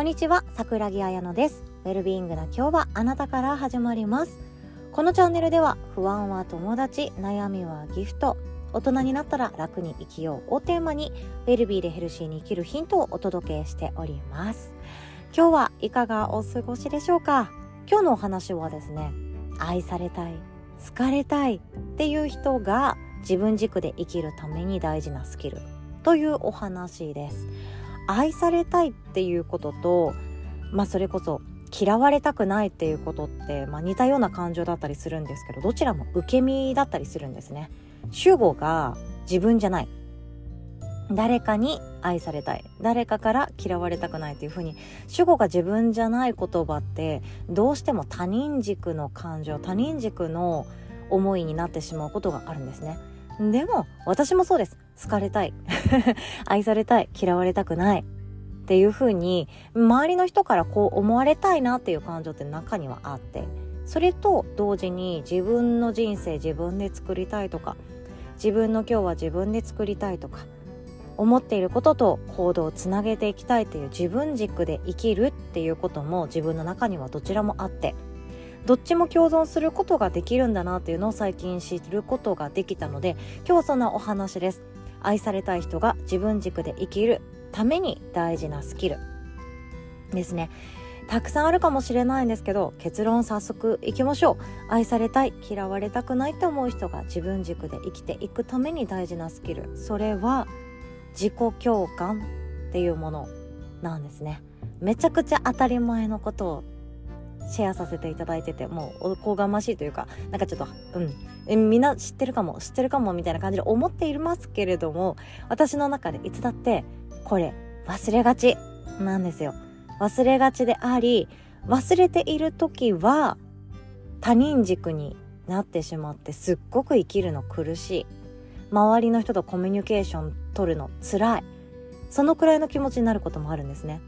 こんにちは、桜木彩乃です。ウェルビーイングな今日はあなたから始まります。このチャンネルでは、不安は友達、悩みはギフト、大人になったら楽に生きようをテーマに、ウェルビーでヘルシーに生きるヒントをお届けしております。今日はいかがお過ごしでしょうか？今日のお話はですね、愛されたい、好かれたいっていう人が自分軸で生きるために大事なスキルというお話です。愛されたいっていうことと、まあそれこそ嫌われたくないっていうことって、まあ、似たような感情だったりするんですけど、どちらも受け身だったりするんですね。主語が自分じゃない。誰かに愛されたい。誰かから嫌われたくないっていうふうに、主語が自分じゃない言葉って、どうしても他人軸の感情、他人軸の思いになってしまうことがあるんですね。でも、私もそうです。好かれたい。愛されたい。嫌われたくない。っていう風に、周りの人からこう思われたいなっていう感情って中にはあって、それと同時に自分の人生自分で作りたいとか、自分の今日は自分で作りたいとか、思っていることと行動をつなげていきたいという自分軸で生きるっていうことも自分の中にはどちらもあって、どっちも共存することができるんだなっていうのを最近知ることができたので今日はそんなお話です愛されたい人が自分軸で生きるために大事なスキルですね。たくさんあるかもしれないんですけど結論早速いきましょう。愛されたい嫌われたくないと思う人が自分軸で生きていくために大事なスキル。それは自己共感っていうものなんですね。めちゃくちゃ当たり前のことをシェアさせていただいててもうおこがましいというかなんかちょっとうん。えみんな知ってるかも知ってるかもみたいな感じで思っていますけれども私の中でいつだってこれ忘れがちなんですよ。忘れがちであり忘れている時は他人軸になってしまってすっごく生きるの苦しい。周りの人とコミュニケーション取るの辛い。そのくらいの気持ちになることもあるんですね。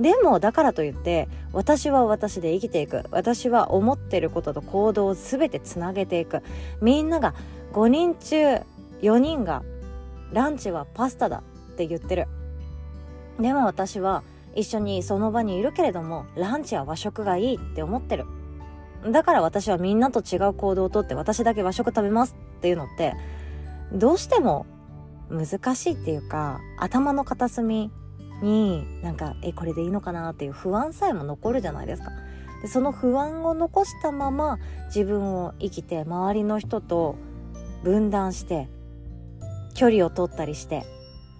でもだからといって私は私で生きていく。私は思ってることと行動を全てつなげていく。みんなが5人中4人がランチはパスタだって言ってる。でも私は一緒にその場にいるけれどもランチは和食がいいって思ってる。だから私はみんなと違う行動をとって私だけ和食食べますっていうのってどうしても難しいっていうか頭の片隅になんかえこれでいいのかなっていう不安さえも残るじゃないですか。でその不安を残したまま自分を生きて周りの人と分断して距離を取ったりして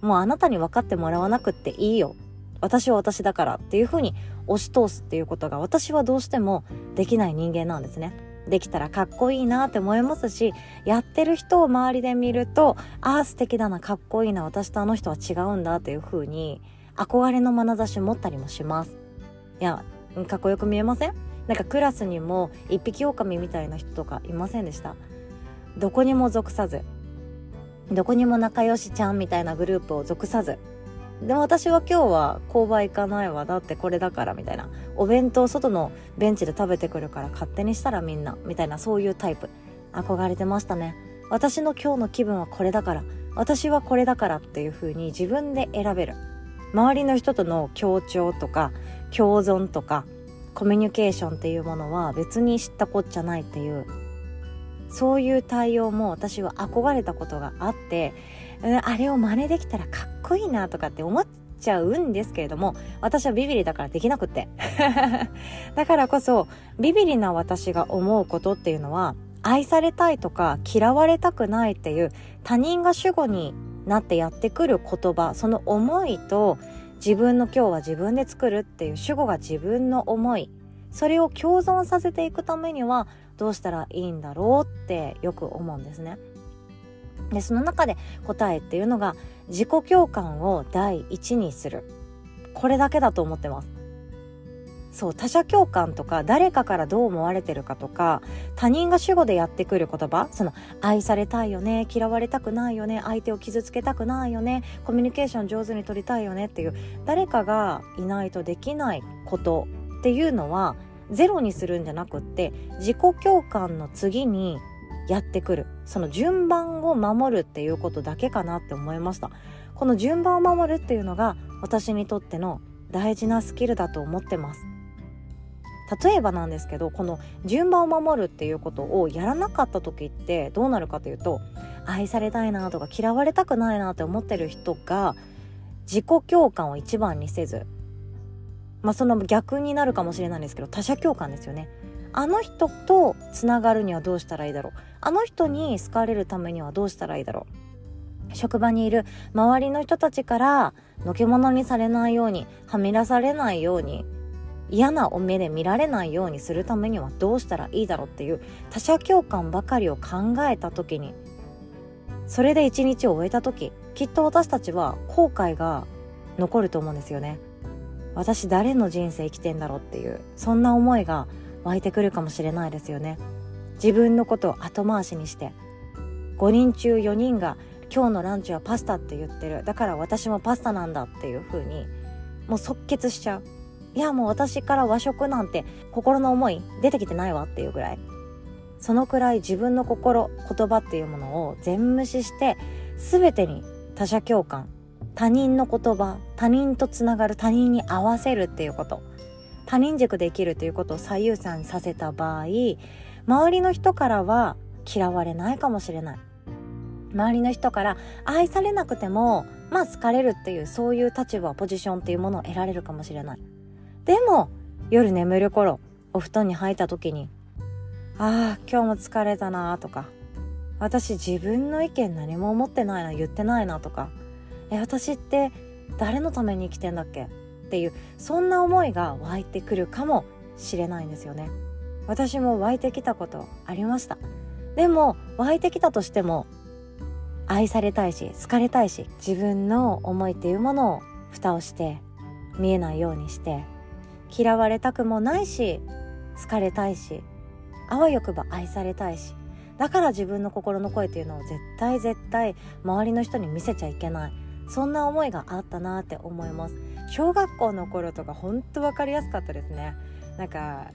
もうあなたに分かってもらわなくっていいよ。私は私だからっていうふうに押し通すっていうことが私はどうしてもできない人間なんですね。できたらかっこいいなって思いますしやってる人を周りで見るとああ素敵だなかっこいいな私とあの人は違うんだっていうふうに憧れの眼差し持ったりもします。いやかっこよく見えません？なんかクラスにも一匹狼みたいな人とかいませんでした？どこにも属さず。どこにも仲良しちゃんみたいなグループを属さず。でも私は今日は購買行かないわ。だってこれだからみたいな。お弁当外のベンチで食べてくるから勝手にしたらみんな。みたいなそういうタイプ。憧れてましたね。私の今日の気分はこれだから。私はこれだからっていう風に自分で選べる。周りの人との協調とか共存とかコミュニケーションっていうものは別に知ったこっちゃないっていうそういう対応も私は憧れたことがあって、うんあれを真似できたらかっこいいなとかって思っちゃうんですけれども私はビビリだからできなくって。だからこそビビリな私が思うことっていうのは愛されたいとか嫌われたくないっていう他人が主語になってやってくる言葉その思いと自分の今日は自分で作るっていう主語が自分の思いそれを共存させていくためにはどうしたらいいんだろうってよく思うんですね。でその中で答えっていうのが自己共感を第一にするこれだけだと思ってます。そう他者共感とか誰かからどう思われてるかとか他人が主語でやってくる言葉その愛されたいよね嫌われたくないよね相手を傷つけたくないよねコミュニケーション上手に取りたいよねっていう誰かがいないとできないことっていうのはゼロにするんじゃなくって自己共感の次にやってくる。その順番を守るっていうことだけかなって思いました。この順番を守るっていうのが私にとっての大事なスキルだと思ってます。例えばなんですけどこの順番を守るっていうことをやらなかった時ってどうなるかというと愛されたいなとか嫌われたくないなって思ってる人が自己共感を一番にせずまあその逆になるかもしれないんですけど他者共感ですよね。あの人とつながるにはどうしたらいいだろう。あの人に好かれるためにはどうしたらいいだろう。職場にいる周りの人たちからのけ者にされないようにはみ出されないように嫌なお目で見られないようにするためにはどうしたらいいだろうっていう他者共感ばかりを考えた時にそれで一日を終えた時きっと私たちは後悔が残ると思うんですよね。私誰の人生生きてんだろうっていうそんな思いが湧いてくるかもしれないですよね。自分のことを後回しにして5人中4人が今日のランチはパスタって言ってる。だから私もパスタなんだっていう風にもう即決しちゃう。いやもう私から和食なんて心の思い出てきてないわっていうぐらい。そのくらい自分の心言葉っていうものを全無視して全てに他者共感他人の言葉他人とつながる他人に合わせるっていうこと。他人軸で生きるということを最優先させた場合周りの人からは嫌われないかもしれない。周りの人から愛されなくてもまあ好かれるっていうそういう立場ポジションっていうものを得られるかもしれない。でも夜眠る頃お布団に入った時にああ今日も疲れたなとか私自分の意見何も思ってないな言ってないなとかえ私って誰のために生きてんだっけ？っていうそんな思いが湧いてくるかもしれないんですよね。私も湧いてきたことありました。でも湧いてきたとしても愛されたいし好かれたいし自分の思いっていうものを蓋をして見えないようにして嫌われたくもないし好かれたいしあわよくば愛されたいしだから自分の心の声っていうのを絶対絶対周りの人に見せちゃいけない。そんな思いがあったなって思います。小学校の頃とかほんと分かりやすかったですね。なんか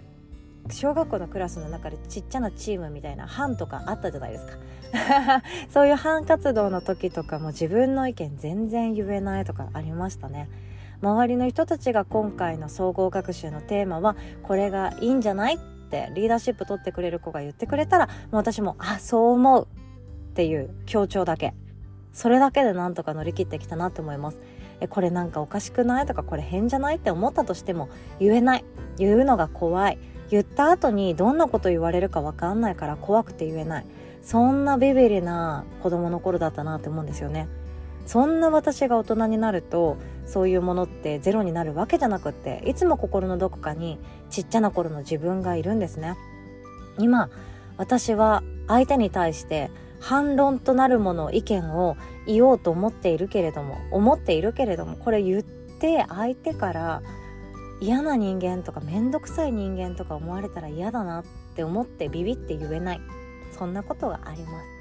小学校のクラスの中でちっちゃなチームみたいな班とかあったじゃないですか。そういう班活動の時とかも自分の意見全然言えないとかありましたね。周りの人たちが今回の総合学習のテーマはこれがいいんじゃないってリーダーシップ取ってくれる子が言ってくれたらもう私もあそう思うっていう強調だけ。それだけでなんとか乗り切ってきたなって思います。えこれなんかおかしくないとかこれ変じゃないって思ったとしても言えない。言うのが怖い。言った後にどんなこと言われるか分かんないから怖くて言えない。そんなビビリな子供の頃だったなって思うんですよね。そんな私が大人になるとそういうものってゼロになるわけじゃなくっていつも心のどこかにちっちゃな頃の自分がいるんですね。今私は相手に対して反論となるもの意見を言おうと思っているけれども思っているけれどもこれ言って相手から嫌な人間とか面倒くさい人間とか思われたら嫌だなって思ってビビって言えない。そんなことがあります。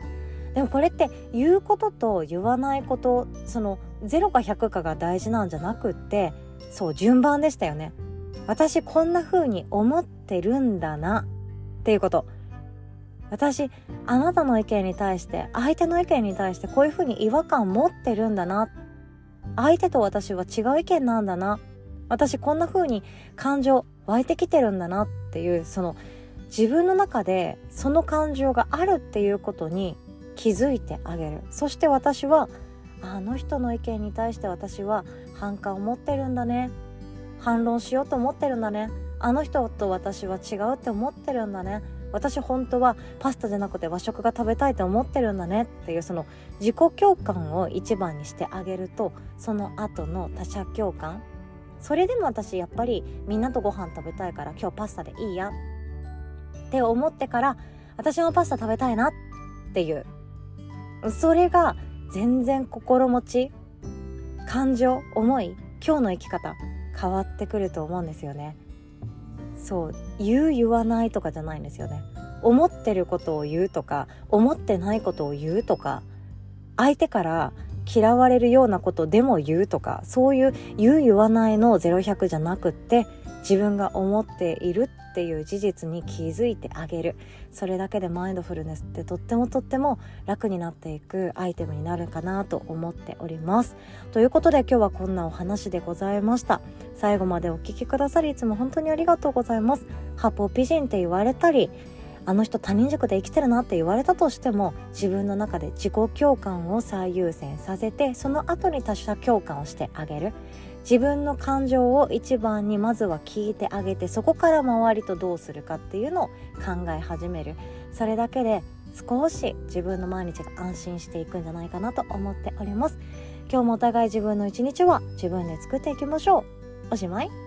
でもこれって言うことと言わないことその0か100かが大事なんじゃなくってそう順番でしたよね。私こんな風に思ってるんだなっていうこと。私あなたの意見に対して相手の意見に対してこういうふうに違和感持ってるんだな。相手と私は違う意見なんだな。私こんな風に感情湧いてきてるんだなっていうその自分の中でその感情があるっていうことに気づいてあげる。そして私はあの人の意見に対して私は反感を持ってるんだね。反論しようと思ってるんだね。あの人と私は違うって思ってるんだね。私本当はパスタじゃなくて和食が食べたいと思ってるんだね。っていうその自己共感を一番にしてあげるとその後の他者共感。それでも私やっぱりみんなとご飯食べたいから今日パスタでいいや。って思ってから私もパスタ食べたいなっていう。それが全然心持ち感情思い今日の生き方変わってくると思うんですよね。そう言う言わないとかじゃないんですよね。思ってることを言うとか思ってないことを言うとか相手から嫌われるようなことでも言うとかそういう言う言わないの0100じゃなくって自分が思っているっていう事実に気づいてあげる。それだけでマインドフルネスってとってもとっても楽になっていくアイテムになるかなと思っております。ということで今日はこんなお話でございました。最後までお聴きくださりいつも本当にありがとうございます。八方美人って言われたりあの人他人軸で生きてるなって言われたとしても自分の中で自己共感を最優先させてその後に他者共感をしてあげる。自分の感情を一番にまずは聞いてあげてそこから周りとどうするかっていうのを考え始める。それだけで少し自分の毎日が安心していくんじゃないかなと思っております。今日もお互い自分の一日は自分で作っていきましょう。おしまい。